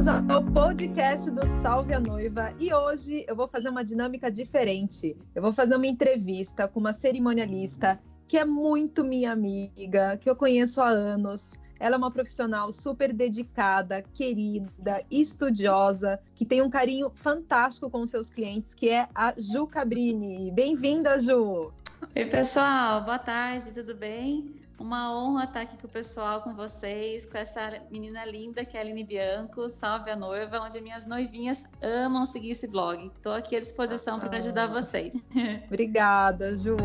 Bem-vindos ao podcast do Salve a Noiva e hoje eu vou fazer uma dinâmica diferente. Eu vou fazer uma entrevista com uma cerimonialista que é muito minha amiga, que eu conheço há anos. Ela é uma profissional super dedicada, querida, estudiosa, que tem um carinho fantástico com seus clientes, que é a Ju Cabrini. Bem-vinda, Ju! Oi, pessoal, boa tarde, tudo bem? Uma honra estar aqui com o pessoal, com vocês, com essa menina linda que é a Aline Bianco, Salve a Noiva, onde minhas noivinhas amam seguir esse blog. Estou aqui à disposição para ajudar vocês. Obrigada, Ju.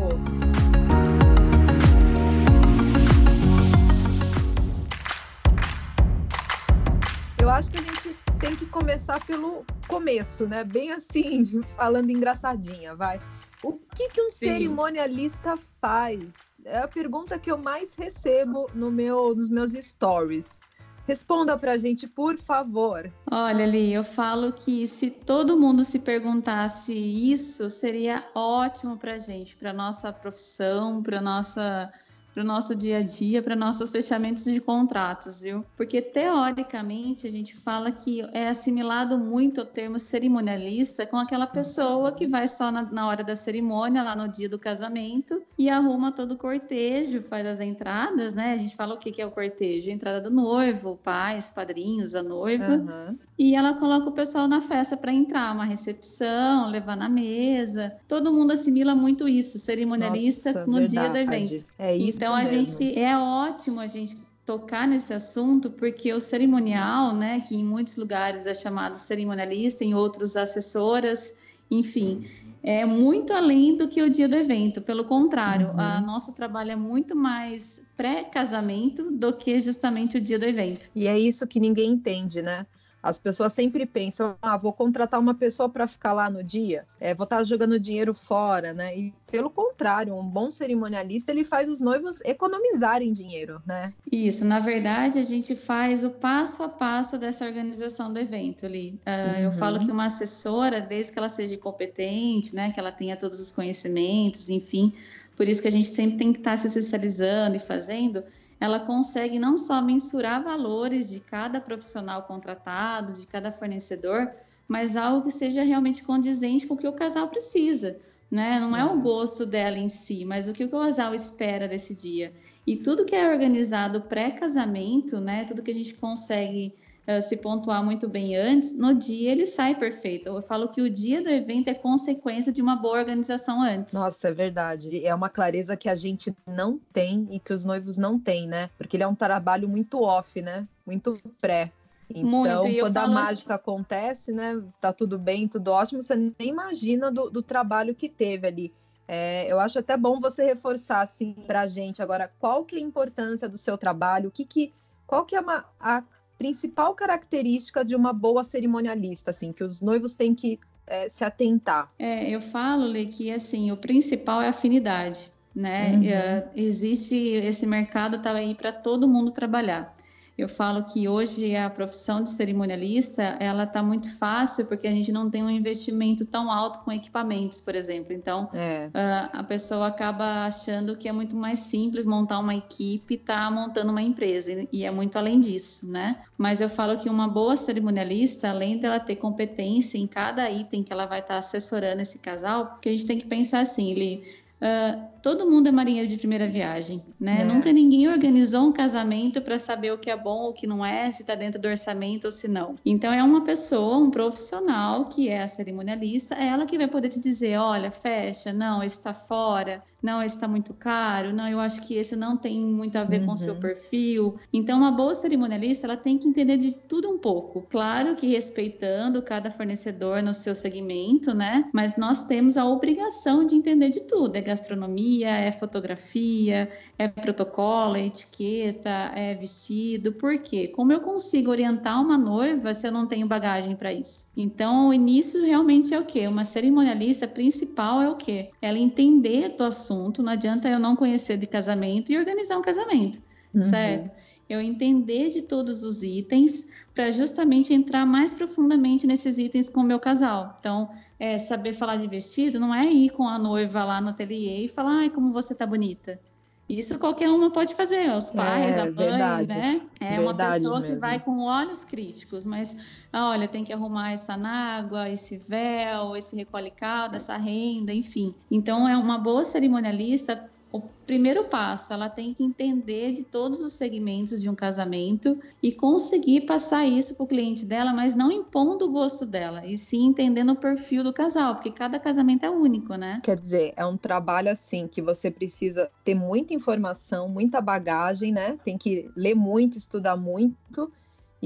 Eu acho que a gente tem que começar pelo começo, né? Bem assim, falando engraçadinha, vai. O que, que um Sim. cerimonialista faz? É a pergunta que eu mais recebo no meu, nos meus stories. Responda para a gente, por favor. Olha, Li, eu falo que se todo mundo se perguntasse isso, seria ótimo para a gente, para nossa profissão, para nossa para o nosso dia a dia, para nossos fechamentos de contratos, viu? Porque teoricamente a gente fala que é assimilado muito o termo cerimonialista com aquela pessoa que vai só na, na hora da cerimônia, lá no dia do casamento, e arruma todo o cortejo, faz as entradas, né? A gente fala o que, que é o cortejo: a entrada do noivo, pais, padrinhos, a noiva. Uhum. E ela coloca o pessoal na festa para entrar, uma recepção, levar na mesa. Todo mundo assimila muito isso, cerimonialista Nossa, no verdade. dia do evento. É isso então mesmo. a gente é ótimo a gente tocar nesse assunto, porque o cerimonial, né, que em muitos lugares é chamado cerimonialista, em outros assessoras, enfim, é muito além do que o dia do evento. Pelo contrário, uhum. a nosso trabalho é muito mais pré-casamento do que justamente o dia do evento. E é isso que ninguém entende, né? As pessoas sempre pensam, ah, vou contratar uma pessoa para ficar lá no dia, é, vou estar tá jogando dinheiro fora, né? E pelo contrário, um bom cerimonialista ele faz os noivos economizarem dinheiro, né? Isso, na verdade, a gente faz o passo a passo dessa organização do evento ali. Uh, uhum. Eu falo que uma assessora, desde que ela seja competente, né, que ela tenha todos os conhecimentos, enfim, por isso que a gente sempre tem que estar tá se especializando e fazendo ela consegue não só mensurar valores de cada profissional contratado, de cada fornecedor, mas algo que seja realmente condizente com o que o casal precisa, né? Não é o gosto dela em si, mas o que o casal espera desse dia. E tudo que é organizado pré-casamento, né? Tudo que a gente consegue uh, se pontuar muito bem antes, no dia ele sai perfeito. Eu falo que o dia do evento é consequência de uma boa organização antes. Nossa, é verdade. É uma clareza que a gente não tem e que os noivos não têm, né? Porque ele é um trabalho muito off, né? Muito pré. Então, Muito, quando a mágica assim... acontece, né? Tá tudo bem, tudo ótimo, você nem imagina do, do trabalho que teve ali. É, eu acho até bom você reforçar assim para a gente agora qual que é a importância do seu trabalho, o que que, qual que é uma, a principal característica de uma boa cerimonialista, assim, que os noivos têm que é, se atentar? É, eu falo, Lê, que assim, o principal é afinidade, né? Uhum. É, existe esse mercado tá aí para todo mundo trabalhar. Eu falo que hoje a profissão de cerimonialista ela está muito fácil porque a gente não tem um investimento tão alto com equipamentos, por exemplo. Então é. uh, a pessoa acaba achando que é muito mais simples montar uma equipe, e tá montando uma empresa e é muito além disso, né? Mas eu falo que uma boa cerimonialista, além dela ter competência em cada item que ela vai estar tá assessorando esse casal, que a gente tem que pensar assim, ele Uh, todo mundo é marinheiro de primeira viagem, né? É. Nunca ninguém organizou um casamento para saber o que é bom, o que não é, se está dentro do orçamento ou se não. Então é uma pessoa, um profissional que é a cerimonialista, é ela que vai poder te dizer, olha, fecha, não, está fora, não, esse está muito caro, não, eu acho que esse não tem muito a ver uhum. com o seu uhum. perfil. Então, uma boa cerimonialista, ela tem que entender de tudo um pouco. Claro que respeitando cada fornecedor no seu segmento, né? Mas nós temos a obrigação de entender de tudo. É gastronomia, é fotografia, é protocolo, é etiqueta, é vestido. Por quê? Como eu consigo orientar uma noiva se eu não tenho bagagem para isso? Então, o início realmente é o quê? Uma cerimonialista principal é o quê? Ela entender do assunto assunto, não adianta eu não conhecer de casamento e organizar um casamento, uhum. certo? Eu entender de todos os itens para justamente entrar mais profundamente nesses itens com o meu casal. Então, é, saber falar de vestido não é ir com a noiva lá no ateliê e falar, ai, como você tá bonita. Isso qualquer uma pode fazer, os pais, é, a mãe, verdade, né? É uma pessoa mesmo. que vai com olhos críticos, mas ah, olha, tem que arrumar essa água, esse véu, esse recolhe caldo, essa renda, enfim. Então é uma boa cerimonialista o primeiro passo, ela tem que entender de todos os segmentos de um casamento e conseguir passar isso para o cliente dela, mas não impondo o gosto dela, e sim entendendo o perfil do casal, porque cada casamento é único, né? Quer dizer, é um trabalho assim que você precisa ter muita informação, muita bagagem, né? Tem que ler muito, estudar muito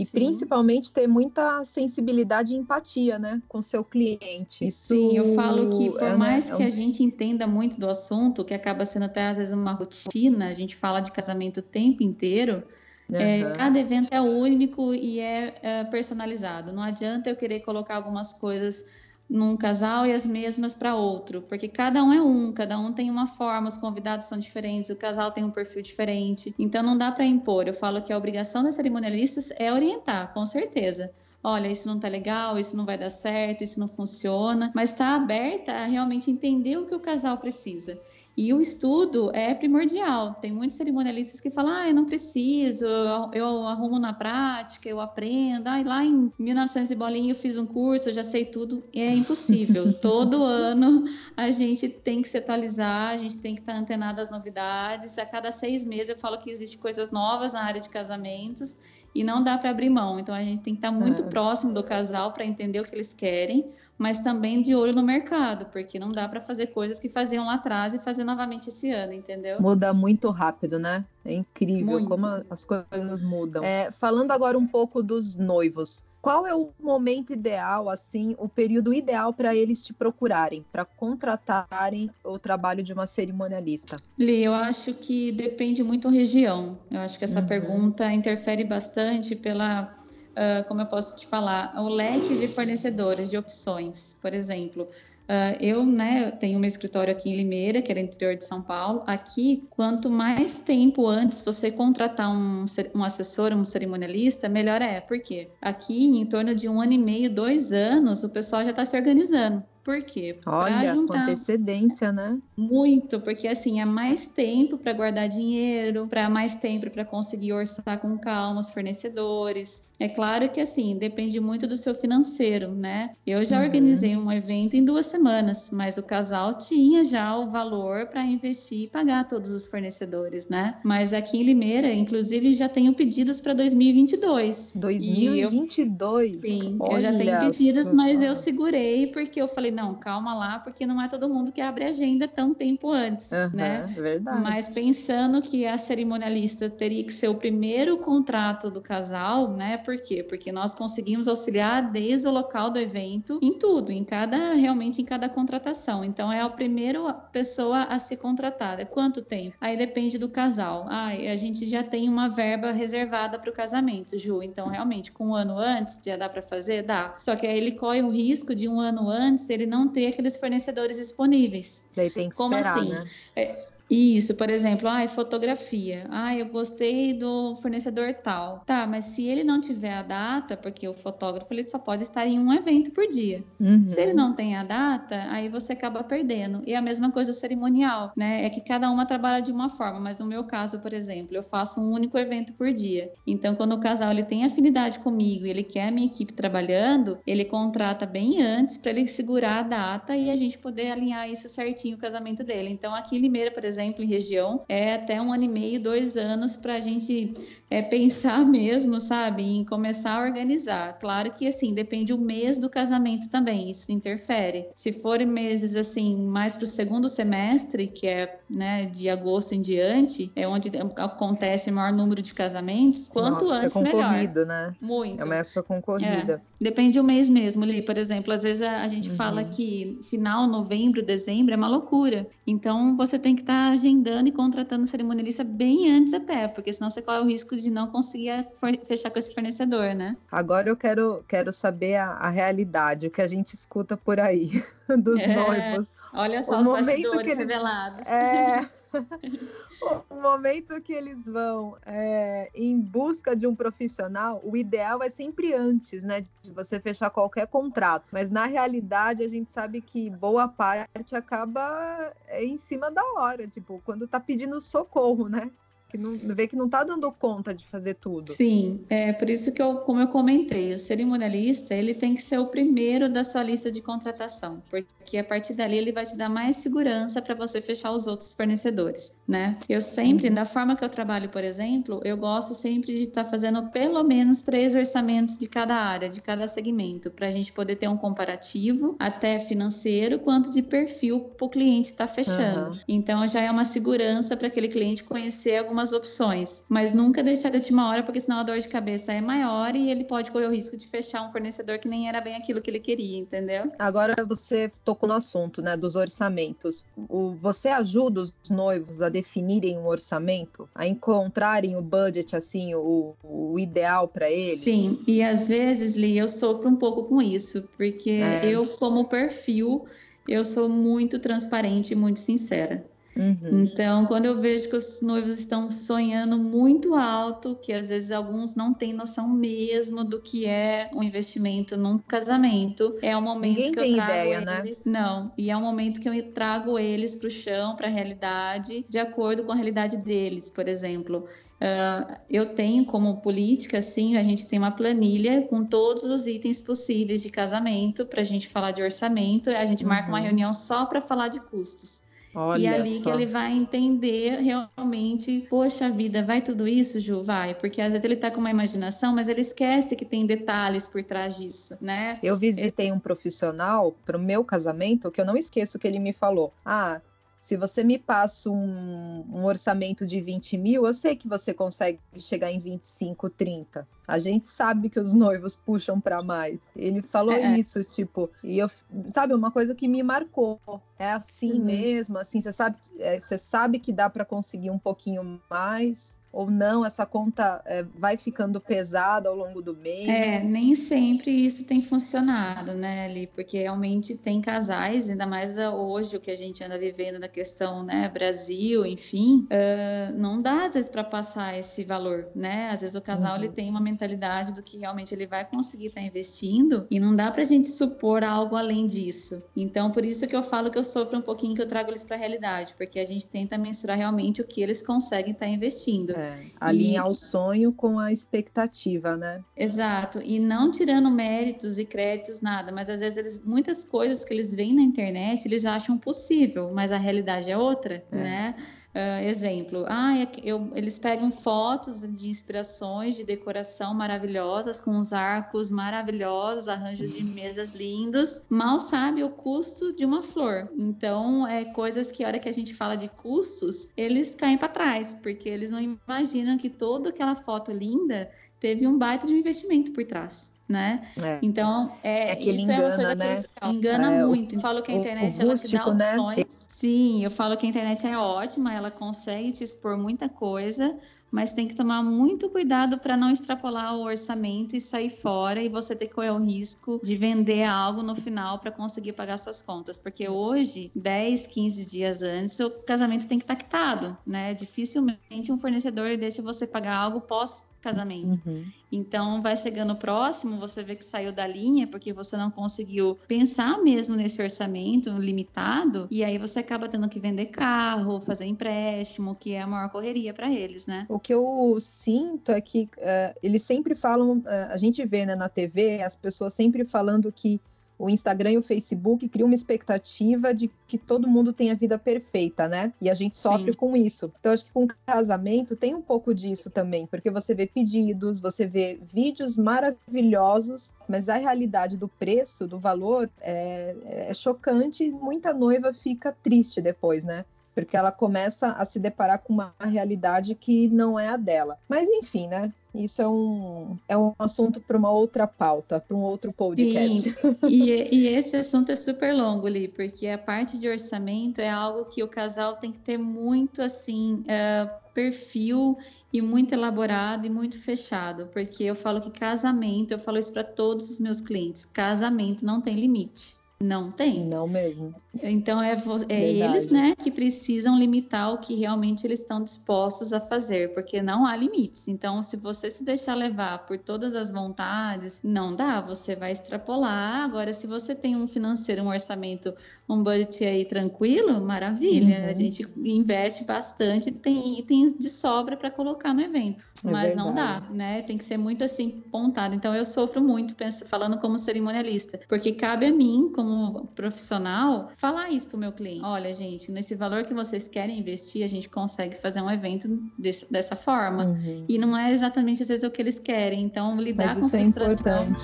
e Sim. principalmente ter muita sensibilidade e empatia, né, com seu cliente. Isso Sim, eu falo que por é, né, mais né, que a gente entenda muito do assunto, que acaba sendo até às vezes uma rotina, a gente fala de casamento o tempo inteiro, uhum. é, cada evento é único e é, é personalizado. Não adianta eu querer colocar algumas coisas num casal e as mesmas para outro, porque cada um é um, cada um tem uma forma, os convidados são diferentes, o casal tem um perfil diferente, então não dá para impor. Eu falo que a obrigação das cerimonialistas é orientar, com certeza olha, isso não tá legal, isso não vai dar certo, isso não funciona, mas está aberta a realmente entender o que o casal precisa. E o estudo é primordial. Tem muitos cerimonialistas que falam: ah, eu não preciso, eu arrumo na prática, eu aprendo. Ah, lá em 1900 e bolinha eu fiz um curso, eu já sei tudo. E é impossível. Todo ano a gente tem que se atualizar, a gente tem que estar antenado às novidades. A cada seis meses eu falo que existem coisas novas na área de casamentos e não dá para abrir mão. Então a gente tem que estar muito é. próximo do casal para entender o que eles querem, mas também de olho no mercado, porque não dá para fazer coisas que faziam lá atrás e fazer novamente esse ano, entendeu? Muda muito rápido, né? É incrível muito. como as coisas mudam. É, falando agora um pouco dos noivos. Qual é o momento ideal, assim, o período ideal para eles te procurarem, para contratarem o trabalho de uma cerimonialista? Li, eu acho que depende muito da região. Eu acho que essa uhum. pergunta interfere bastante pela, uh, como eu posso te falar, o leque de fornecedores, de opções. Por exemplo, Uh, eu, né, tenho meu escritório aqui em Limeira, que era interior de São Paulo. Aqui, quanto mais tempo antes você contratar um, um assessor, um cerimonialista, melhor é. Por quê? Aqui, em torno de um ano e meio, dois anos, o pessoal já está se organizando. Por quê? Olha, juntar... com antecedência, né? Muito, porque assim, é mais tempo para guardar dinheiro, para mais tempo para conseguir orçar com calma os fornecedores. É claro que assim, depende muito do seu financeiro, né? Eu já uhum. organizei um evento em duas semanas, mas o casal tinha já o valor para investir e pagar todos os fornecedores, né? Mas aqui em Limeira, inclusive, já tenho pedidos para 2022. 2022? Eu, sim, Olha eu já tenho pedidos, mas eu segurei porque eu falei falei, não, calma lá, porque não é todo mundo que abre agenda tão tempo antes, uhum, né? Verdade. Mas pensando que a cerimonialista teria que ser o primeiro contrato do casal, né? Por quê? Porque nós conseguimos auxiliar desde o local do evento em tudo, em cada, realmente em cada contratação. Então é a primeira pessoa a ser contratada. Quanto tempo? Aí depende do casal. Ah, a gente já tem uma verba reservada para o casamento, Ju. Então, realmente, com um ano antes, já dá para fazer? Dá. Só que aí ele corre o risco de um ano antes ele não ter aqueles fornecedores disponíveis. Daí tem que Como esperar, assim? né? É, isso, por exemplo, ah, fotografia. Ah, eu gostei do fornecedor tal. Tá, mas se ele não tiver a data, porque o fotógrafo ele só pode estar em um evento por dia. Uhum. Se ele não tem a data, aí você acaba perdendo. E a mesma coisa o cerimonial, né? É que cada uma trabalha de uma forma, mas no meu caso, por exemplo, eu faço um único evento por dia. Então, quando o casal ele tem afinidade comigo e ele quer a minha equipe trabalhando, ele contrata bem antes para ele segurar a data e a gente poder alinhar isso certinho o casamento dele. Então, aqui em Limeira, por exemplo, exemplo, em região, é até um ano e meio, dois anos para a gente é, pensar mesmo, sabe, em começar a organizar. Claro que, assim, depende o mês do casamento também, isso interfere. Se for meses, assim, mais para o segundo semestre, que é, né, de agosto em diante, é onde acontece o maior número de casamentos, quanto Nossa, é antes, é concorrido, melhor. né? Muito. É uma época concorrida. É. Depende do mês mesmo, Li. Por exemplo, às vezes a, a gente uhum. fala que final, novembro, dezembro é uma loucura. Então, você tem que estar tá agendando e contratando cerimonialista bem antes até, porque senão você corre o risco de não conseguir fechar com esse fornecedor, né? Agora eu quero, quero saber a, a realidade, o que a gente escuta por aí dos é, noivos. Olha só o os bastidores eles, revelados. É, o momento que eles vão é, em busca de um profissional, o ideal é sempre antes, né? De você fechar qualquer contrato. Mas na realidade, a gente sabe que boa parte acaba é, em cima da hora, tipo, quando tá pedindo socorro, né? Que não vê que não está dando conta de fazer tudo. Sim, é por isso que eu, como eu comentei, o cerimonialista ele tem que ser o primeiro da sua lista de contratação, porque a partir dali ele vai te dar mais segurança para você fechar os outros fornecedores, né? Eu sempre, uhum. da forma que eu trabalho, por exemplo, eu gosto sempre de estar tá fazendo pelo menos três orçamentos de cada área, de cada segmento, para a gente poder ter um comparativo, até financeiro, quanto de perfil para o cliente estar tá fechando. Uhum. Então já é uma segurança para aquele cliente conhecer alguma algumas opções, mas nunca deixar de última hora, porque senão a dor de cabeça é maior e ele pode correr o risco de fechar um fornecedor que nem era bem aquilo que ele queria, entendeu? Agora você tocou no assunto, né, dos orçamentos. O, você ajuda os noivos a definirem um orçamento, a encontrarem o budget, assim, o, o ideal para eles? Sim, e às vezes, Li, eu sofro um pouco com isso, porque é. eu, como perfil, eu sou muito transparente e muito sincera. Uhum. Então, quando eu vejo que os noivos estão sonhando muito alto, que às vezes alguns não têm noção mesmo do que é um investimento num casamento, é o momento Ninguém que eu trago ideia, eles. Né? Não, e é o momento que eu trago eles para o chão, para a realidade, de acordo com a realidade deles, por exemplo. Uh, eu tenho como política, assim, a gente tem uma planilha com todos os itens possíveis de casamento para a gente falar de orçamento. A gente uhum. marca uma uhum. reunião só para falar de custos. Olha e é ali só. que ele vai entender realmente, poxa vida, vai tudo isso, Ju? Vai, porque às vezes ele tá com uma imaginação, mas ele esquece que tem detalhes por trás disso, né? Eu visitei um profissional para o meu casamento que eu não esqueço que ele me falou. Ah, se você me passa um, um, orçamento de 20 mil, eu sei que você consegue chegar em 25, 30. A gente sabe que os noivos puxam para mais. Ele falou é. isso, tipo, e eu, sabe, uma coisa que me marcou. É assim uhum. mesmo, assim, você sabe, é, você sabe que dá para conseguir um pouquinho mais ou não, essa conta é, vai ficando pesada ao longo do mês? É, nem sempre isso tem funcionado, né, Ali? Porque realmente tem casais, ainda mais hoje o que a gente anda vivendo na questão, né, Brasil, enfim, uh, não dá às vezes para passar esse valor, né? Às vezes o casal uhum. ele tem uma mentalidade do que realmente ele vai conseguir estar tá investindo e não dá para a gente supor algo além disso. Então, por isso que eu falo que eu sofro um pouquinho que eu trago eles para a realidade, porque a gente tenta mensurar realmente o que eles conseguem estar tá investindo. É, alinhar e... o sonho com a expectativa, né? Exato. E não tirando méritos e créditos, nada, mas às vezes eles, muitas coisas que eles veem na internet, eles acham possível, mas a realidade é outra, é. né? Uh, exemplo, ah, eu, eles pegam fotos de inspirações de decoração maravilhosas, com os arcos maravilhosos, arranjos de mesas lindos, mal sabe o custo de uma flor. Então, é coisas que, a hora que a gente fala de custos, eles caem para trás, porque eles não imaginam que toda aquela foto linda teve um baita de investimento por trás né? É. Então, é, é isso engana, é uma coisa né? que engana é, muito. Eu falo que a internet o, o ela te dá né? opções. Né? Sim, eu falo que a internet é ótima, ela consegue te expor muita coisa, mas tem que tomar muito cuidado para não extrapolar o orçamento e sair fora e você ter que correr o risco de vender algo no final para conseguir pagar suas contas, porque hoje, 10, 15 dias antes, o casamento tem que estar quitado, né? Dificilmente um fornecedor deixa você pagar algo pós casamento. Uhum. Então, vai chegando próximo, você vê que saiu da linha porque você não conseguiu pensar mesmo nesse orçamento limitado, e aí você acaba tendo que vender carro, fazer empréstimo, que é a maior correria para eles, né? O que eu sinto é que uh, eles sempre falam, uh, a gente vê né, na TV, as pessoas sempre falando que o Instagram e o Facebook criam uma expectativa de que todo mundo tenha vida perfeita, né? E a gente sofre Sim. com isso. Então, acho que com casamento tem um pouco disso também, porque você vê pedidos, você vê vídeos maravilhosos, mas a realidade do preço, do valor, é, é chocante e muita noiva fica triste depois, né? porque ela começa a se deparar com uma realidade que não é a dela. Mas enfim, né? Isso é um, é um assunto para uma outra pauta, para um outro podcast. Sim, e, e, esse assunto é super longo, Li, porque a parte de orçamento é algo que o casal tem que ter muito assim. Uh, perfil e muito elaborado e muito fechado, porque eu falo que casamento, eu falo isso para todos os meus clientes, casamento não tem limite Não tem. Não mesmo. Então é, é eles, né, que precisam limitar o que realmente eles estão dispostos a fazer, porque não há limites. Então, se você se deixar levar por todas as vontades, não dá, você vai extrapolar. Agora, se você tem um financeiro, um orçamento, um budget aí tranquilo, maravilha. Uhum. A gente investe bastante, tem itens de sobra para colocar no evento. É mas verdade. não dá, né? Tem que ser muito assim pontado. Então eu sofro muito penso, falando como cerimonialista, porque cabe a mim, como profissional, falar isso pro meu cliente. Olha, gente, nesse valor que vocês querem investir, a gente consegue fazer um evento desse, dessa forma. Uhum. E não é exatamente às vezes o que eles querem. Então, lidar Mas com isso é importante.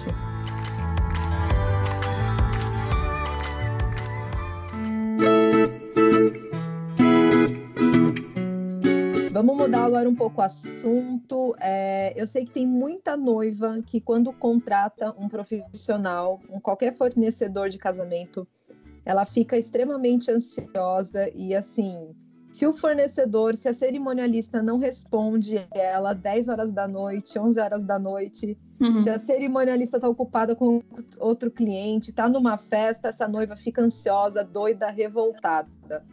Vamos mudar agora um pouco o assunto. É, eu sei que tem muita noiva que, quando contrata um profissional, um qualquer fornecedor de casamento, ela fica extremamente ansiosa e assim. Se o fornecedor, se a cerimonialista não responde ela 10 horas da noite, 11 horas da noite, Uhum. Se a cerimonialista está ocupada com outro cliente, está numa festa, essa noiva fica ansiosa, doida, revoltada.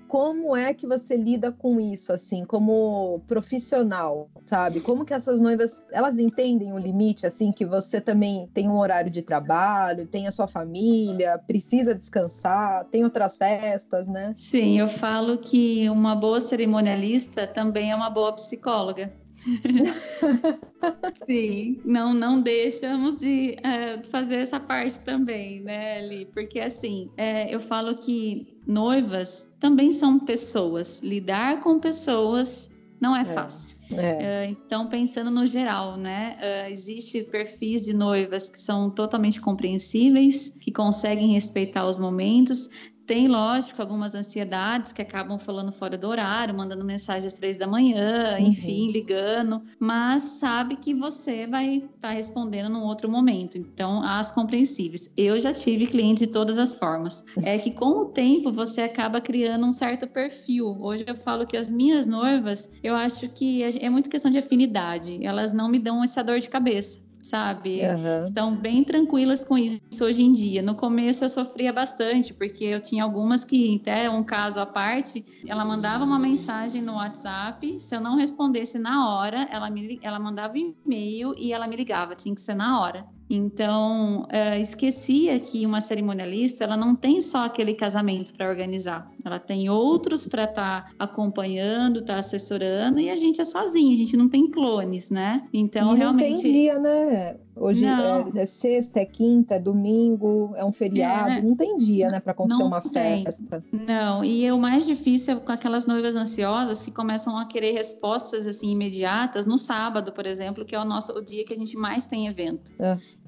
Como é que você lida com isso, assim, como profissional, sabe? Como que essas noivas, elas entendem o limite, assim, que você também tem um horário de trabalho, tem a sua família, precisa descansar, tem outras festas, né? Sim, eu falo que uma boa cerimonialista também é uma boa psicóloga. Sim, não, não deixamos de é, fazer essa parte também, né, Li? Porque assim, é, eu falo que noivas também são pessoas. Lidar com pessoas não é, é. fácil. É. então, pensando no geral, né? Uh, existe perfis de noivas que são totalmente compreensíveis, que conseguem respeitar os momentos, tem, lógico, algumas ansiedades que acabam falando fora do horário, mandando mensagem às três da manhã, uhum. enfim, ligando, mas sabe que você vai estar tá respondendo num outro momento. Então, as compreensíveis. Eu já tive clientes de todas as formas. É que com o tempo você acaba criando um certo perfil. Hoje eu falo que as minhas noivas, eu acho que é, é muito questão de afinidade. Elas não me dão essa dor de cabeça sabe? Uhum. Estão bem tranquilas com isso hoje em dia. No começo eu sofria bastante, porque eu tinha algumas que, até um caso à parte, ela mandava uma mensagem no WhatsApp, se eu não respondesse na hora, ela, me, ela mandava um e-mail e ela me ligava, tinha que ser na hora. Então, uh, esquecia que uma cerimonialista ela não tem só aquele casamento para organizar, ela tem outros para estar tá acompanhando, estar tá assessorando e a gente é sozinha, a gente não tem clones, né? Então, e realmente. Não tem dia, né? Hoje é, é, sexta, é quinta, é domingo, é um feriado, é, não tem dia, né, para acontecer uma tem. festa. Não, e o mais difícil é com aquelas noivas ansiosas que começam a querer respostas assim imediatas no sábado, por exemplo, que é o nosso o dia que a gente mais tem evento.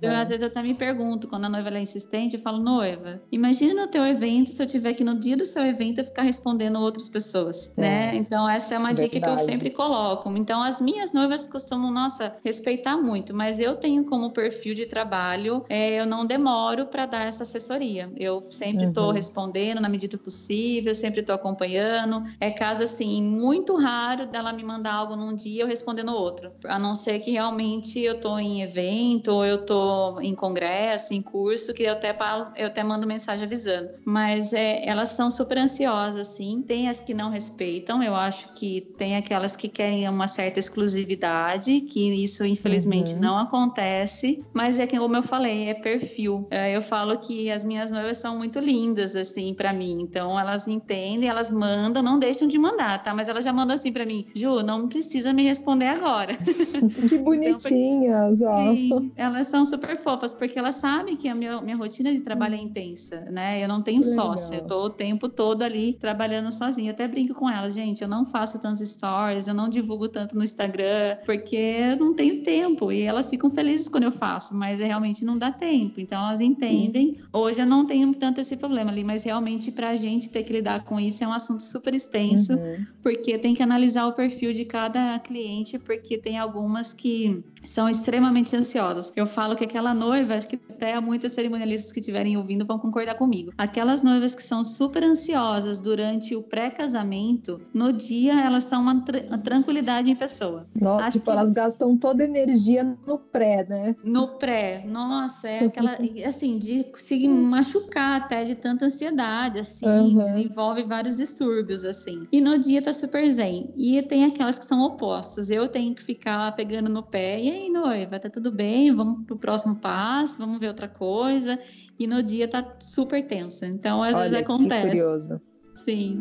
É. Eu, é. às vezes eu até me pergunto, quando a noiva é insistente, eu falo, noiva, imagina no teu evento se eu tiver que no dia do seu evento eu ficar respondendo outras pessoas, é. né? Então, essa é uma Verdade. dica que eu sempre coloco. Então, as minhas noivas costumam, nossa, respeitar muito, mas eu tenho como perfil de trabalho, é, eu não demoro para dar essa assessoria. Eu sempre estou uhum. respondendo na medida possível, sempre estou acompanhando. É caso, assim, muito raro dela me mandar algo num dia e eu responder no outro. A não ser que realmente eu estou em evento ou eu estou em congresso, em curso, que eu até, eu até mando mensagem avisando. Mas é, elas são super ansiosas, sim. Tem as que não respeitam, eu acho que tem aquelas que querem uma certa exclusividade, que isso infelizmente uhum. não acontece. Mas é que, como eu falei, é perfil. É, eu falo que as minhas noivas são muito lindas, assim, para mim. Então elas entendem, elas mandam, não deixam de mandar, tá? Mas elas já mandam assim para mim, Ju, não precisa me responder agora. Que bonitinhas, então, ó. Sim, elas são super fofas, porque elas sabem que a minha, minha rotina de trabalho é intensa, né? Eu não tenho sócia, eu tô o tempo todo ali trabalhando sozinha. Eu até brinco com elas, gente, eu não faço tantos stories, eu não divulgo tanto no Instagram, porque eu não tenho tempo. E elas ficam felizes quando eu faço, mas é, realmente não dá tempo. Então elas entendem. Hoje eu não tenho tanto esse problema ali, mas realmente pra gente ter que lidar com isso é um assunto super extenso, uhum. porque tem que analisar o perfil de cada cliente, porque tem algumas que são extremamente ansiosas. Eu falo que aquela noiva, acho que até muitas cerimonialistas que estiverem ouvindo vão concordar comigo. Aquelas noivas que são super ansiosas durante o pré-casamento, no dia elas são uma, uma tranquilidade em pessoa. Nossa, tipo, que... elas gastam toda a energia no pré, né? No pré, nossa, é aquela, assim, de se machucar até de tanta ansiedade, assim, uhum. desenvolve vários distúrbios, assim. E no dia tá super zen. E tem aquelas que são opostos. Eu tenho que ficar pegando no pé, e aí, noiva, tá tudo bem? Vamos pro próximo passo, vamos ver outra coisa. E no dia tá super tensa. Então, às Olha, vezes acontece. Que curioso. Sim.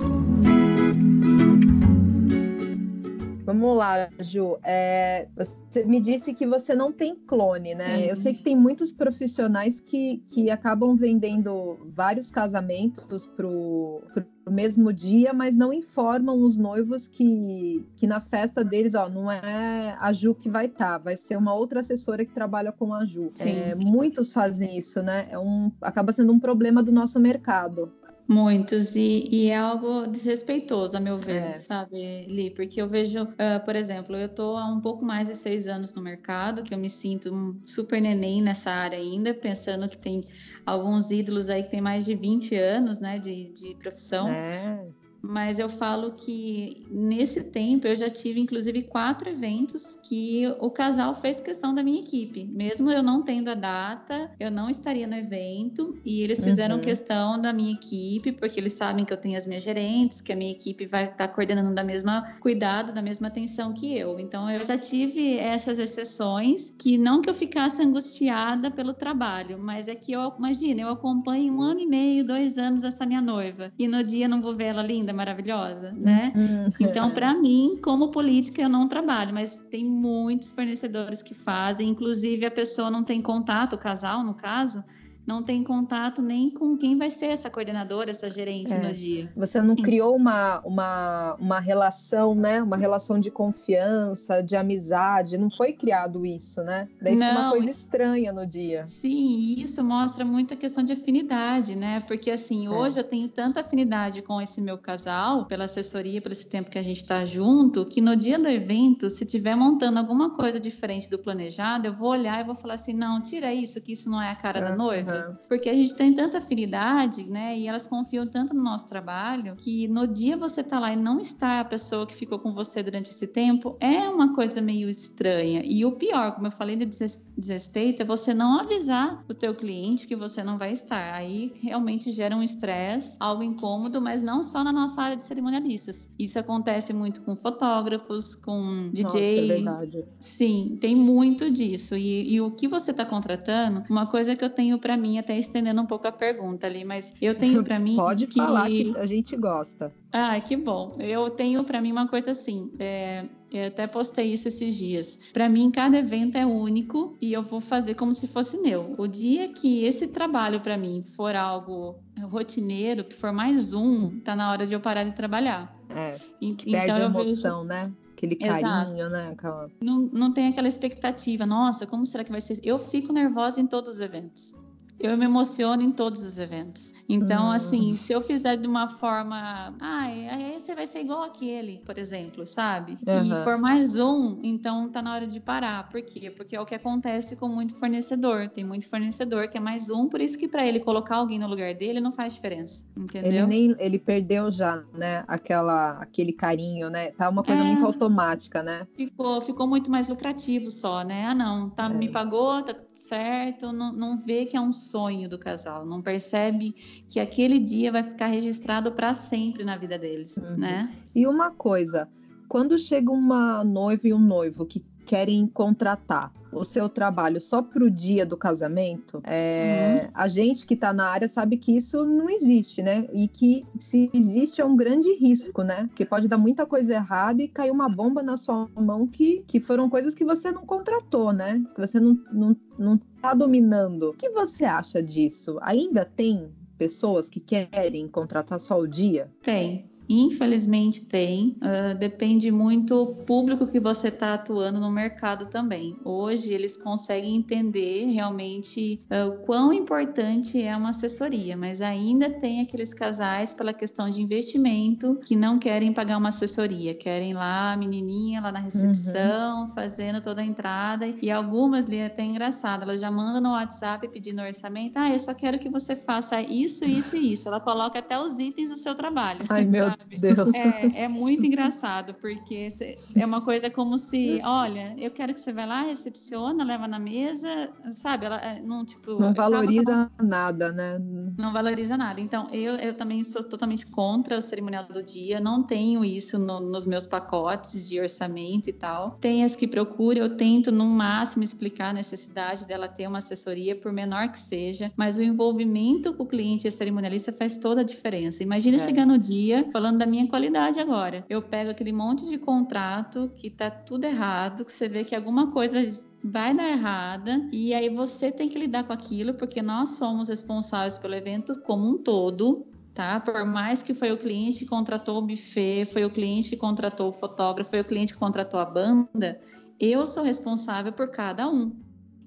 Vamos lá, Ju. É, você me disse que você não tem clone, né? Sim. Eu sei que tem muitos profissionais que, que acabam vendendo vários casamentos para o mesmo dia, mas não informam os noivos que, que na festa deles, ó, não é a Ju que vai estar, tá, vai ser uma outra assessora que trabalha com a Ju. É, muitos fazem isso, né? É um, acaba sendo um problema do nosso mercado. Muitos, e, e, é algo desrespeitoso, a meu ver, é. sabe, Li? Porque eu vejo, uh, por exemplo, eu estou há um pouco mais de seis anos no mercado, que eu me sinto um super neném nessa área ainda, pensando que tem alguns ídolos aí que tem mais de 20 anos, né, de, de profissão. É mas eu falo que nesse tempo eu já tive inclusive quatro eventos que o casal fez questão da minha equipe. Mesmo eu não tendo a data, eu não estaria no evento e eles fizeram uhum. questão da minha equipe, porque eles sabem que eu tenho as minhas gerentes, que a minha equipe vai estar coordenando da mesma cuidado, da mesma atenção que eu. Então eu já tive essas exceções que não que eu ficasse angustiada pelo trabalho, mas é que eu imagina, eu acompanho um ano e meio, dois anos essa minha noiva e no dia não vou ver ela linda maravilhosa, né? Uhum. Então, para mim, como política, eu não trabalho, mas tem muitos fornecedores que fazem, inclusive a pessoa não tem contato, o casal, no caso, não tem contato nem com quem vai ser essa coordenadora, essa gerente é. no dia. Você não criou uma, uma, uma relação, né? Uma relação de confiança, de amizade. Não foi criado isso, né? Daí não. fica uma coisa estranha no dia. Sim, isso mostra muito a questão de afinidade, né? Porque assim, é. hoje eu tenho tanta afinidade com esse meu casal, pela assessoria, pelo esse tempo que a gente está junto, que no dia do evento, se tiver montando alguma coisa diferente do planejado, eu vou olhar e vou falar assim: não, tira isso, que isso não é a cara da noiva. Porque a gente tem tanta afinidade, né? E elas confiam tanto no nosso trabalho que no dia você tá lá e não está a pessoa que ficou com você durante esse tempo é uma coisa meio estranha. E o pior, como eu falei de desrespeito, é você não avisar o teu cliente que você não vai estar. Aí realmente gera um estresse, algo incômodo, mas não só na nossa área de cerimonialistas. Isso acontece muito com fotógrafos, com DJs. Nossa, é verdade. Sim, tem muito disso. E, e o que você está contratando, uma coisa que eu tenho para mim, até estendendo um pouco a pergunta ali, mas eu tenho para mim. Pode que... falar que a gente gosta. Ah, que bom. Eu tenho para mim uma coisa assim. É... Eu até postei isso esses dias. Para mim, cada evento é único e eu vou fazer como se fosse meu. O dia que esse trabalho para mim for algo rotineiro, que for mais um, tá na hora de eu parar de trabalhar. É. Então, perde a emoção, vejo... né? Aquele carinho, Exato. né? Aquela... Não, não tem aquela expectativa. Nossa, como será que vai ser? Eu fico nervosa em todos os eventos eu me emociono em todos os eventos. Então, hum. assim, se eu fizer de uma forma, ah, aí você vai ser igual aquele, por exemplo, sabe? Uhum. E for mais um, então tá na hora de parar. Por quê? Porque é o que acontece com muito fornecedor. Tem muito fornecedor que é mais um, por isso que para ele colocar alguém no lugar dele não faz diferença, entendeu? Ele nem ele perdeu já, né, aquela aquele carinho, né? Tá uma coisa é, muito automática, né? Ficou, ficou muito mais lucrativo só, né? Ah, não, tá é. me pagou, tá certo, não, não vê que é um sonho do casal, não percebe que aquele dia vai ficar registrado para sempre na vida deles, uhum. né? E uma coisa, quando chega uma noiva e um noivo que querem contratar o seu trabalho só para o dia do casamento, é, uhum. a gente que está na área sabe que isso não existe, né? E que se existe é um grande risco, né? Porque pode dar muita coisa errada e cair uma bomba na sua mão que, que foram coisas que você não contratou, né? Que você não, não, não tá dominando. O que você acha disso? Ainda tem pessoas que querem contratar só o dia? Tem. Infelizmente tem, uh, depende muito o público que você está atuando no mercado também. Hoje eles conseguem entender realmente uh, o quão importante é uma assessoria, mas ainda tem aqueles casais pela questão de investimento que não querem pagar uma assessoria, querem lá a menininha lá na recepção uhum. fazendo toda a entrada e algumas ali é até engraçado, elas já mandam no WhatsApp pedindo orçamento, ah, eu só quero que você faça isso, isso e isso. Ela coloca até os itens do seu trabalho. Ai meu sabe? Deus. É, é muito engraçado, porque é uma coisa como se, olha, eu quero que você vá lá, recepciona, leva na mesa, sabe? Ela é, não, tipo. Não valoriza nada, né? Não valoriza nada. Então, eu, eu também sou totalmente contra o cerimonial do dia, não tenho isso no, nos meus pacotes de orçamento e tal. Tem as que procuro, eu tento no máximo explicar a necessidade dela ter uma assessoria, por menor que seja, mas o envolvimento com o cliente e a cerimonialista faz toda a diferença. Imagina é. chegar no dia, falando da minha qualidade agora. Eu pego aquele monte de contrato que tá tudo errado, que você vê que alguma coisa vai dar errada e aí você tem que lidar com aquilo porque nós somos responsáveis pelo evento como um todo. Tá? Por mais que foi o cliente que contratou o buffet, foi o cliente que contratou o fotógrafo, foi o cliente que contratou a banda, eu sou responsável por cada um.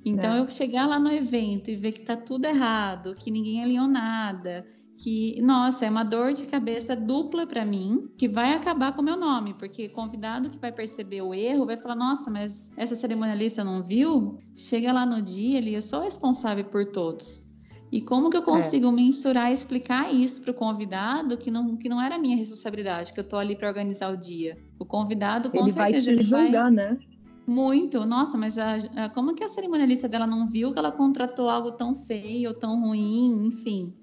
Então, é. eu chegar lá no evento e ver que tá tudo errado, que ninguém alinhou nada, que, nossa, é uma dor de cabeça dupla para mim, que vai acabar com o meu nome, porque convidado que vai perceber o erro vai falar: nossa, mas essa cerimonialista não viu? Chega lá no dia, ele, eu sou responsável por todos. E como que eu é. consigo é. mensurar e explicar isso para o convidado que não, que não era minha responsabilidade, que eu estou ali para organizar o dia? O convidado com ele certeza vai te julgar, vai... né? Muito. Nossa, mas a, a, como que a cerimonialista dela não viu que ela contratou algo tão feio, tão ruim, enfim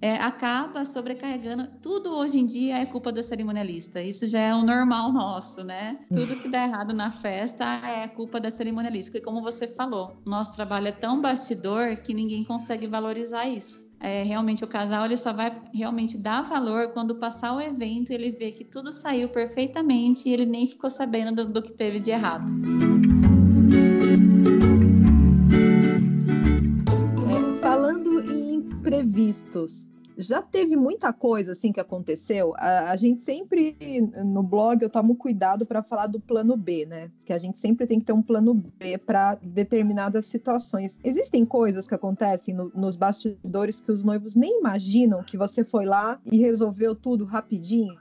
é, acaba sobrecarregando. Tudo hoje em dia é culpa da cerimonialista. Isso já é o normal nosso, né? Tudo que dá errado na festa é culpa da cerimonialista. Porque, como você falou, nosso trabalho é tão bastidor que ninguém consegue valorizar isso. É, realmente o casal ele só vai realmente dar valor quando passar o evento ele vê que tudo saiu perfeitamente e ele nem ficou sabendo do, do que teve de errado. Imprevistos, já teve muita coisa assim que aconteceu. A, a gente sempre no blog eu tomo cuidado para falar do plano B, né? Que a gente sempre tem que ter um plano B para determinadas situações. Existem coisas que acontecem no, nos bastidores que os noivos nem imaginam que você foi lá e resolveu tudo rapidinho.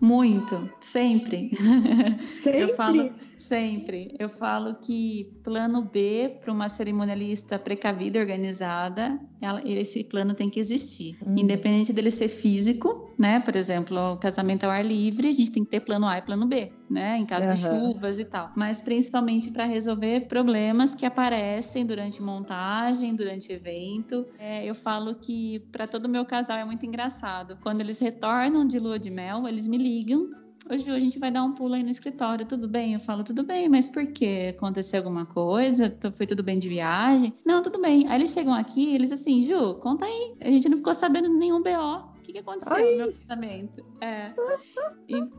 Muito, sempre. Sempre. Eu falo, sempre. Eu falo que plano B para uma cerimonialista precavida e organizada, ela, esse plano tem que existir. Uhum. Independente dele ser físico, né? Por exemplo, o casamento ao ar livre, a gente tem que ter plano A e plano B, né? Em caso uhum. de chuvas e tal. Mas principalmente para resolver problemas que aparecem durante montagem, durante evento. É, eu falo que para todo meu casal é muito engraçado. Quando eles retornam de lua de mel, eles me ligam Hoje a gente vai dar um pulo aí no escritório, tudo bem? Eu falo, tudo bem, mas por quê? Aconteceu alguma coisa? Foi tudo bem de viagem? Não, tudo bem. Aí eles chegam aqui eles assim, Ju, conta aí. A gente não ficou sabendo nenhum BO. O que, que aconteceu Ai. no meu casamento? É.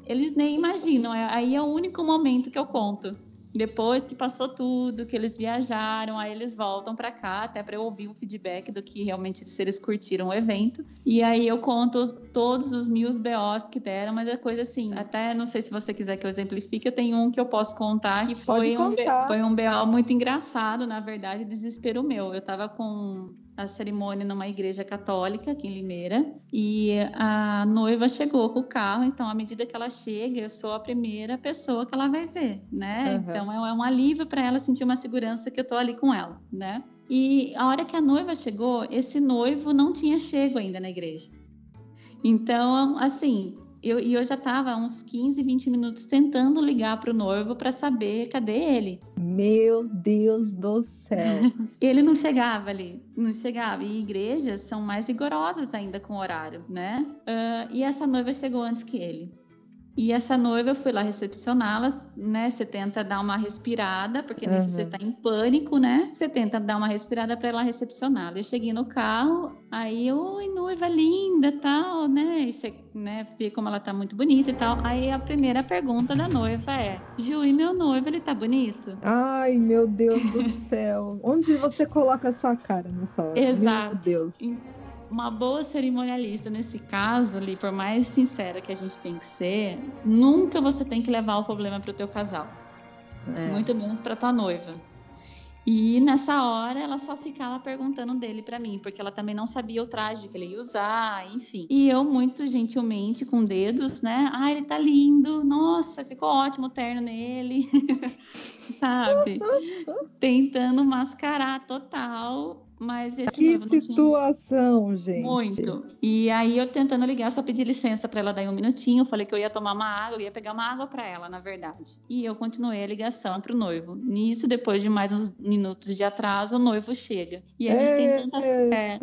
Eles nem imaginam. É, aí é o único momento que eu conto. Depois que passou tudo, que eles viajaram, aí eles voltam para cá, até para eu ouvir o feedback do que realmente se eles curtiram o evento. E aí eu conto os, todos os mil BOs que deram, mas é coisa assim, até não sei se você quiser que eu exemplifique, eu tenho um que eu posso contar, que foi, um, foi um BO muito engraçado, na verdade, desespero meu. Eu tava com a cerimônia numa igreja católica aqui em Limeira e a noiva chegou com o carro, então à medida que ela chega, eu sou a primeira pessoa que ela vai ver, né? Uhum. Então é um alívio para ela sentir uma segurança que eu tô ali com ela, né? E a hora que a noiva chegou, esse noivo não tinha chego ainda na igreja. Então, assim, eu, e eu já estava uns 15, 20 minutos tentando ligar para o noivo para saber cadê ele. Meu Deus do céu! ele não chegava ali, não chegava. E igrejas são mais rigorosas ainda com o horário, né? Uh, e essa noiva chegou antes que ele. E essa noiva, eu fui lá recepcioná-la, né? Você tenta dar uma respirada, porque uhum. nisso você está em pânico, né? Você tenta dar uma respirada para ela recepcioná-la. Eu cheguei no carro, aí, oi, noiva linda, tal, né? E você, né, vê como ela tá muito bonita e tal. Aí a primeira pergunta da noiva é: Ju, e meu noivo, ele tá bonito? Ai, meu Deus do céu. Onde você coloca a sua cara nessa hora? Exato. Meu Deus uma boa cerimonialista nesse caso ali, por mais sincera que a gente tem que ser, nunca você tem que levar o problema para o teu casal. É. Muito menos para tua noiva. E nessa hora ela só ficava perguntando dele para mim, porque ela também não sabia o traje que ele ia usar, enfim. E eu muito gentilmente com dedos, né? Ah, ele tá lindo. Nossa, ficou ótimo o terno nele. Sabe? Tentando mascarar total mas esse que situação, tinha... gente. Muito. E aí eu tentando ligar, eu só pedi licença para ela dar um minutinho, falei que eu ia tomar uma água, eu ia pegar uma água para ela, na verdade. E eu continuei a ligação para o noivo. Nisso, depois de mais uns minutos de atraso, o noivo chega. E a gente é... tem tanta é,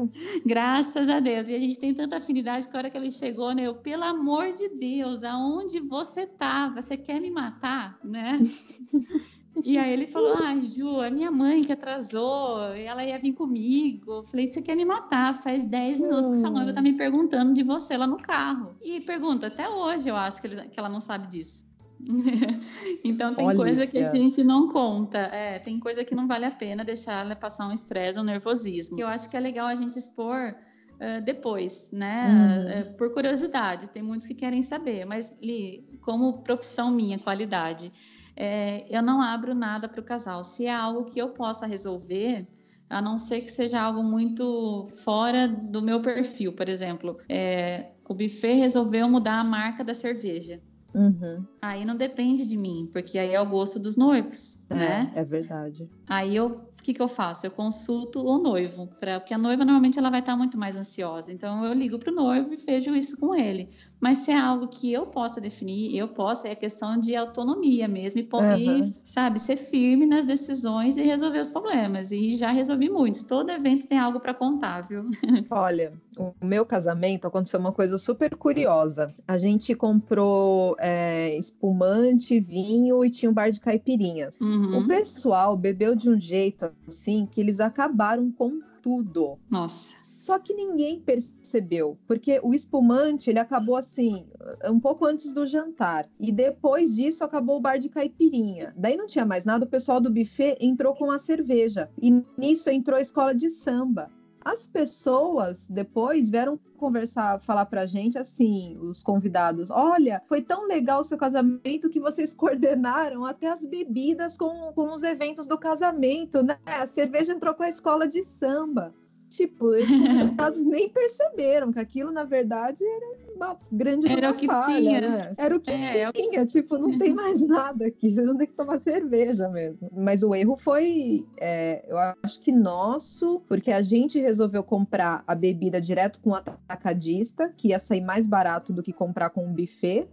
graças a Deus. E a gente tem tanta afinidade que a hora que ele chegou, né, eu, pelo amor de Deus, aonde você estava? Você quer me matar, né? E aí ele falou: Ah, Ju, a minha mãe que atrasou, ela ia vir comigo. Eu falei: Você quer me matar? Faz 10 minutos que sua noiva tá me perguntando de você lá no carro. E pergunta até hoje, eu acho que, ele, que ela não sabe disso. então tem Olha, coisa que a gente não conta. É, tem coisa que não vale a pena deixar ela passar um estresse, um nervosismo. Eu acho que é legal a gente expor uh, depois, né? Uh, por curiosidade. Tem muitos que querem saber, mas Li, como profissão minha, qualidade é, eu não abro nada para o casal. Se é algo que eu possa resolver, a não ser que seja algo muito fora do meu perfil, por exemplo, é, o buffet resolveu mudar a marca da cerveja. Uhum. Aí não depende de mim, porque aí é o gosto dos noivos, é, né? É verdade. Aí eu que, que eu faço? Eu consulto o noivo, pra, porque a noiva normalmente ela vai estar muito mais ansiosa. Então eu ligo para o noivo e vejo isso com ele. Mas se é algo que eu possa definir, eu posso, é questão de autonomia mesmo, e, uhum. sabe, ser firme nas decisões e resolver os problemas. E já resolvi muitos. Todo evento tem algo para contar, viu? Olha, o meu casamento aconteceu uma coisa super curiosa. A gente comprou é, espumante, vinho e tinha um bar de caipirinhas. Uhum. O pessoal bebeu de um jeito assim que eles acabaram com tudo. Nossa. Só que ninguém percebeu, porque o espumante ele acabou assim, um pouco antes do jantar. E depois disso acabou o bar de caipirinha. Daí não tinha mais nada, o pessoal do buffet entrou com a cerveja. E nisso entrou a escola de samba. As pessoas depois vieram conversar, falar pra gente assim, os convidados, olha, foi tão legal o seu casamento que vocês coordenaram até as bebidas com, com os eventos do casamento, né? A cerveja entrou com a escola de samba. Tipo, convidados nem perceberam que aquilo, na verdade, era uma grande era o que falha, tinha. Né? Era o que é, tinha. Eu... Tipo, não tem mais nada aqui. Vocês vão ter que tomar cerveja mesmo. Mas o erro foi, é, eu acho que nosso, porque a gente resolveu comprar a bebida direto com o atacadista, que ia sair mais barato do que comprar com um buffet.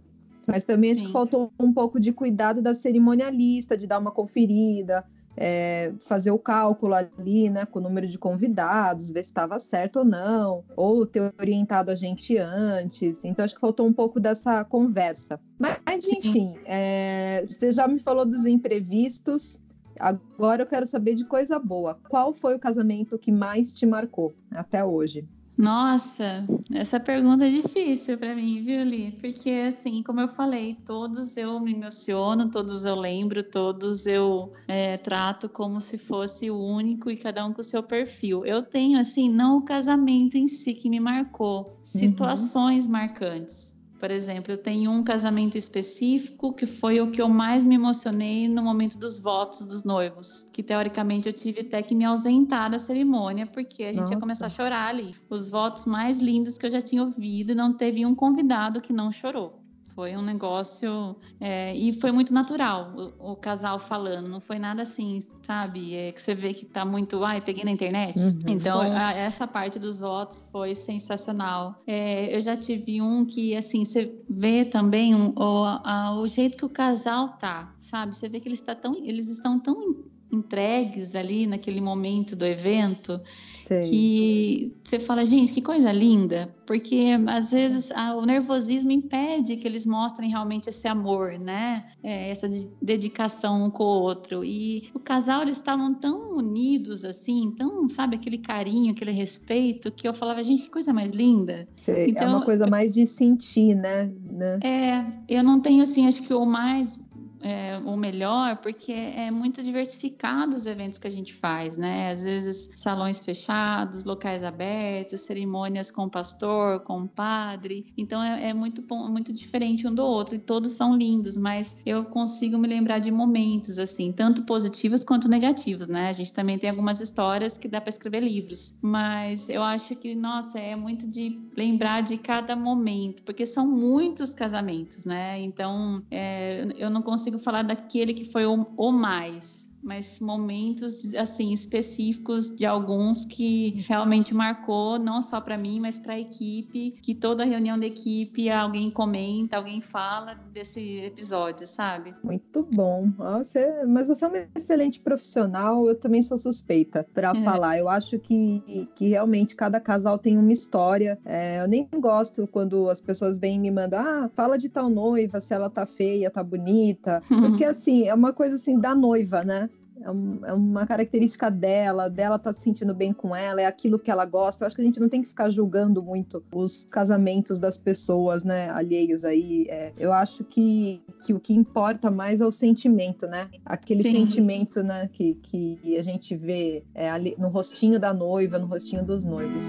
Mas também acho Sim. que faltou um pouco de cuidado da cerimonialista, de dar uma conferida, é, fazer o cálculo ali, né, com o número de convidados, ver se estava certo ou não, ou ter orientado a gente antes. Então, acho que faltou um pouco dessa conversa. Mas, enfim, é, você já me falou dos imprevistos. Agora eu quero saber de coisa boa. Qual foi o casamento que mais te marcou até hoje? Nossa, essa pergunta é difícil para mim, viu, Li? Porque, assim, como eu falei, todos eu me emociono, todos eu lembro, todos eu é, trato como se fosse o único e cada um com o seu perfil. Eu tenho, assim, não o casamento em si que me marcou, uhum. situações uhum. marcantes. Por exemplo, eu tenho um casamento específico que foi o que eu mais me emocionei no momento dos votos dos noivos, que teoricamente eu tive até que me ausentar da cerimônia porque a gente Nossa. ia começar a chorar ali. Os votos mais lindos que eu já tinha ouvido, não teve um convidado que não chorou. Foi um negócio. É, e foi muito natural o, o, casal falando. Não foi nada assim, sabe? É, que você vê que tá muito. Ai, peguei na internet. Uhum, então, a, essa parte dos votos foi sensacional. É, eu já tive um que, assim, você vê também um, o, a, o jeito que o casal tá, sabe? Você vê que eles, tá tão, eles estão tão entregues ali naquele momento do evento Sei. que você fala, gente, que coisa linda, porque às vezes a, o nervosismo impede que eles mostrem realmente esse amor, né? É, essa dedicação um com o outro. E o casal, eles estavam tão unidos assim, tão, sabe, aquele carinho, aquele respeito, que eu falava, gente, que coisa mais linda. Sei. Então, é uma coisa mais de sentir, né? né? É, eu não tenho assim, acho que o mais é, o melhor, porque é muito diversificado os eventos que a gente faz, né? Às vezes salões fechados, locais abertos, cerimônias com pastor, com padre. Então é, é muito muito diferente um do outro e todos são lindos, mas eu consigo me lembrar de momentos assim, tanto positivos quanto negativos, né? A gente também tem algumas histórias que dá para escrever livros, mas eu acho que nossa é muito de lembrar de cada momento, porque são muitos casamentos, né? Então é, eu não consigo consigo falar daquele que foi o, o mais, mas momentos assim específicos de alguns que realmente marcou não só para mim, mas para a equipe, que toda reunião da equipe alguém comenta, alguém fala desse episódio, sabe? Muito bom. Você, mas você é uma excelente profissional, eu também sou suspeita para é. falar. Eu acho que, que realmente cada casal tem uma história. É, eu nem gosto quando as pessoas vêm e me mandam, ah, fala de tal noiva, se ela tá feia, tá bonita. Porque assim, é uma coisa assim da noiva, né? É, é, uma característica dela, dela tá se sentindo bem com ela, é aquilo que ela gosta. Eu acho que a gente não tem que ficar julgando muito os casamentos das pessoas, né, alheios aí. É, eu acho que, que o que importa mais é o sentimento, né? Aquele Sim. sentimento, né, que, que a gente vê é, ali, no rostinho da noiva, no rostinho dos noivos.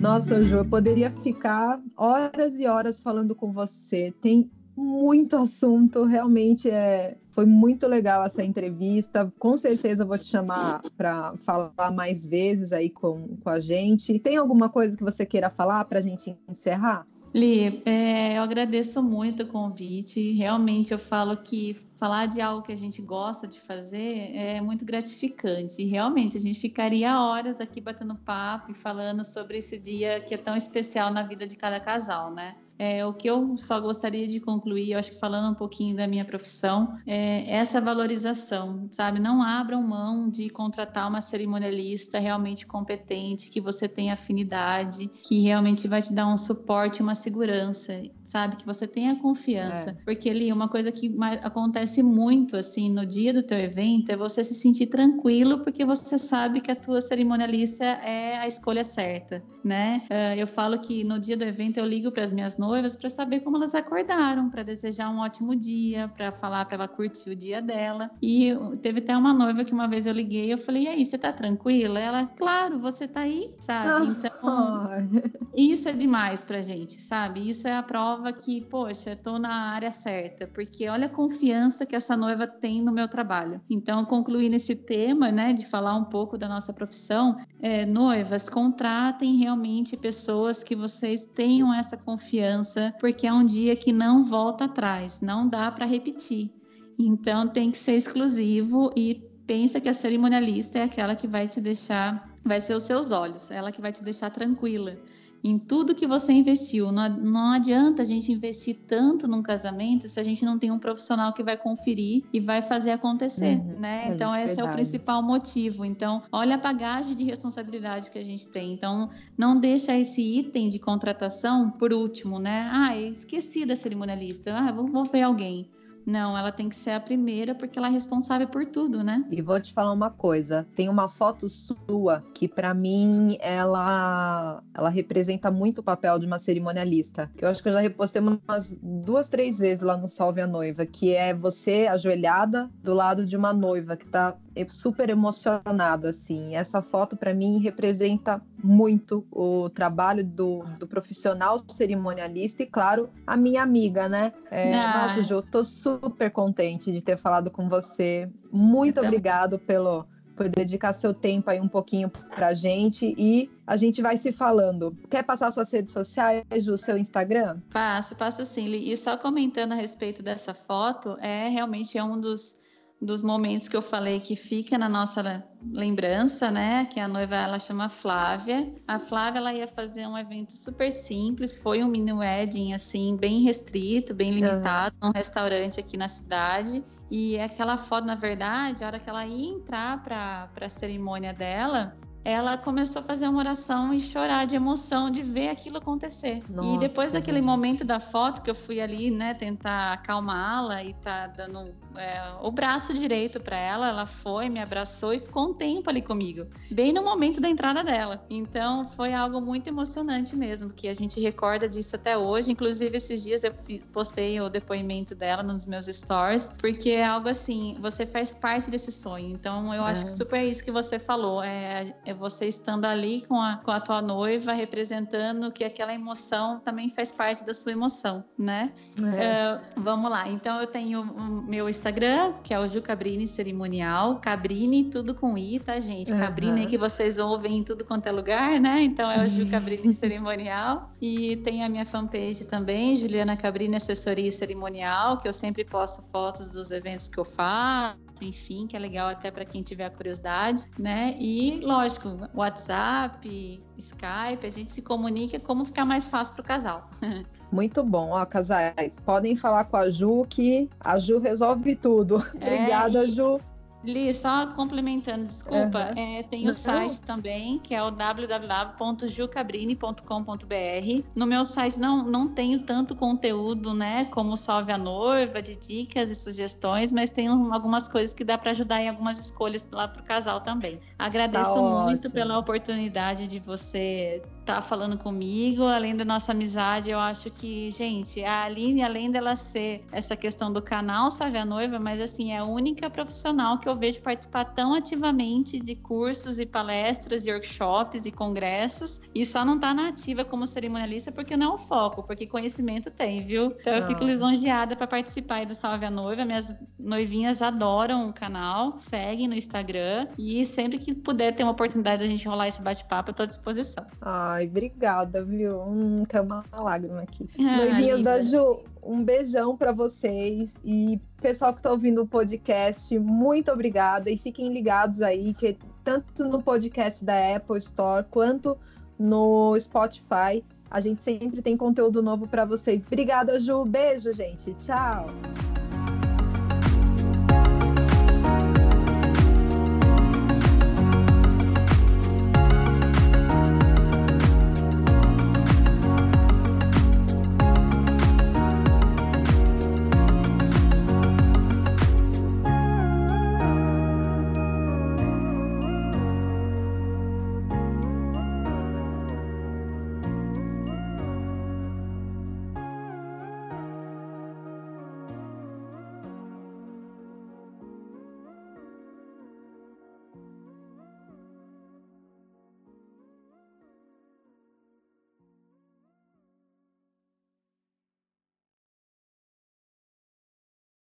Nossa, Ju, eu poderia ficar horas e horas falando com você. Tem muito assunto, realmente é, foi muito legal essa entrevista. Com certeza vou te chamar para falar mais vezes aí com, com a gente. Tem alguma coisa que você queira falar para a gente encerrar? Li, é, eu agradeço muito o convite. Realmente eu falo que falar de algo que a gente gosta de fazer é muito gratificante. E realmente a gente ficaria horas aqui batendo papo e falando sobre esse dia que é tão especial na vida de cada casal, né? É, o que eu só gostaria de concluir, eu acho que falando um pouquinho da minha profissão, é essa valorização, sabe? Não abram mão de contratar uma cerimonialista realmente competente, que você tenha afinidade, que realmente vai te dar um suporte, uma segurança, sabe? Que você tenha confiança. É. Porque ali, uma coisa que acontece muito, assim, no dia do teu evento, é você se sentir tranquilo, porque você sabe que a tua cerimonialista é a escolha certa, né? Uh, eu falo que no dia do evento eu ligo para as minhas noivas noivas para saber como elas acordaram, para desejar um ótimo dia, para falar para ela curtir o dia dela. E teve até uma noiva que uma vez eu liguei, eu falei: "E aí, você tá tranquila?" Ela: "Claro, você tá aí", sabe? Então, isso é demais pra gente, sabe? Isso é a prova que, poxa, tô na área certa, porque olha a confiança que essa noiva tem no meu trabalho. Então, concluir nesse tema, né, de falar um pouco da nossa profissão, é, noivas, contratem realmente pessoas que vocês tenham essa confiança porque é um dia que não volta atrás, não dá para repetir. Então tem que ser exclusivo e pensa que a cerimonialista é aquela que vai te deixar, vai ser os seus olhos, ela que vai te deixar tranquila em tudo que você investiu. Não, não adianta a gente investir tanto num casamento se a gente não tem um profissional que vai conferir e vai fazer acontecer, uhum, né? É então, esse verdade. é o principal motivo. Então, olha a bagagem de responsabilidade que a gente tem. Então, não deixa esse item de contratação por último, né? Ah, esqueci da cerimonialista. Ah, vou, vou ver alguém. Não, ela tem que ser a primeira porque ela é responsável por tudo, né? E vou te falar uma coisa, tem uma foto sua que para mim ela ela representa muito o papel de uma cerimonialista. Que eu acho que eu já repostei umas duas, três vezes lá no Salve a Noiva, que é você ajoelhada do lado de uma noiva que tá super emocionada assim. Essa foto para mim representa muito o trabalho do, do profissional cerimonialista e claro, a minha amiga, né? É, nossa, Jo, tô super contente de ter falado com você. Muito obrigado pelo por dedicar seu tempo aí um pouquinho pra gente e a gente vai se falando. Quer passar suas redes sociais, Ju, seu Instagram? Passo, passo sim. E só comentando a respeito dessa foto, é realmente é um dos dos momentos que eu falei que fica na nossa lembrança, né? Que a noiva ela chama Flávia. A Flávia ela ia fazer um evento super simples, foi um mini wedding assim, bem restrito, bem limitado, uhum. num restaurante aqui na cidade. E aquela foto, na verdade, a hora que ela ia entrar para a cerimônia dela, ela começou a fazer uma oração e chorar de emoção de ver aquilo acontecer. Nossa, e depois daquele momento da foto que eu fui ali, né, tentar acalmá-la e tá dando é, o braço direito para ela, ela foi, me abraçou e ficou um tempo ali comigo, bem no momento da entrada dela. Então foi algo muito emocionante mesmo, que a gente recorda disso até hoje. Inclusive esses dias eu postei o depoimento dela nos meus stories, porque é algo assim, você faz parte desse sonho. Então eu acho é. que super é isso que você falou, é É você estando ali com a, com a tua noiva, representando que aquela emoção também faz parte da sua emoção, né? É. Uh, vamos lá. Então, eu tenho o meu Instagram, que é o Ju Cabrini Cerimonial. Cabrini, tudo com I, tá, gente? Uhum. Cabrini que vocês ouvem em tudo quanto é lugar, né? Então, é o Ju Cabrini Cerimonial. E tem a minha fanpage também, Juliana Cabrini Assessoria Cerimonial, que eu sempre posto fotos dos eventos que eu faço enfim, que é legal até para quem tiver curiosidade, né? E, lógico, WhatsApp, Skype, a gente se comunica como ficar mais fácil para o casal. Muito bom, ó, casais. Podem falar com a Ju que a Ju resolve tudo. É, Obrigada, e... Ju. Li, só complementando, desculpa, uhum. é, tem o site também, que é o www.jucabrini.com.br. No meu site não, não tenho tanto conteúdo, né, como Salve a Noiva, de dicas e sugestões, mas tem algumas coisas que dá para ajudar em algumas escolhas lá para o casal também. Agradeço tá muito pela oportunidade de você tá falando comigo, além da nossa amizade, eu acho que, gente, a Aline, além dela ser essa questão do canal Salve a Noiva, mas assim, é a única profissional que eu vejo participar tão ativamente de cursos e palestras e workshops e congressos e só não tá na ativa como cerimonialista porque não é o foco, porque conhecimento tem, viu? Então eu fico lisonjeada para participar do Salve a Noiva. Minhas noivinhas adoram o canal, seguem no Instagram e sempre que puder ter uma oportunidade da gente rolar esse bate-papo, eu tô à disposição. Ai, obrigada, viu? Hum, caiu uma lágrima aqui. Ah, Noivinhas da Ju, um beijão para vocês e pessoal que está ouvindo o podcast, muito obrigada e fiquem ligados aí que tanto no podcast da Apple Store quanto no Spotify a gente sempre tem conteúdo novo para vocês. Obrigada, Ju. Beijo, gente. Tchau.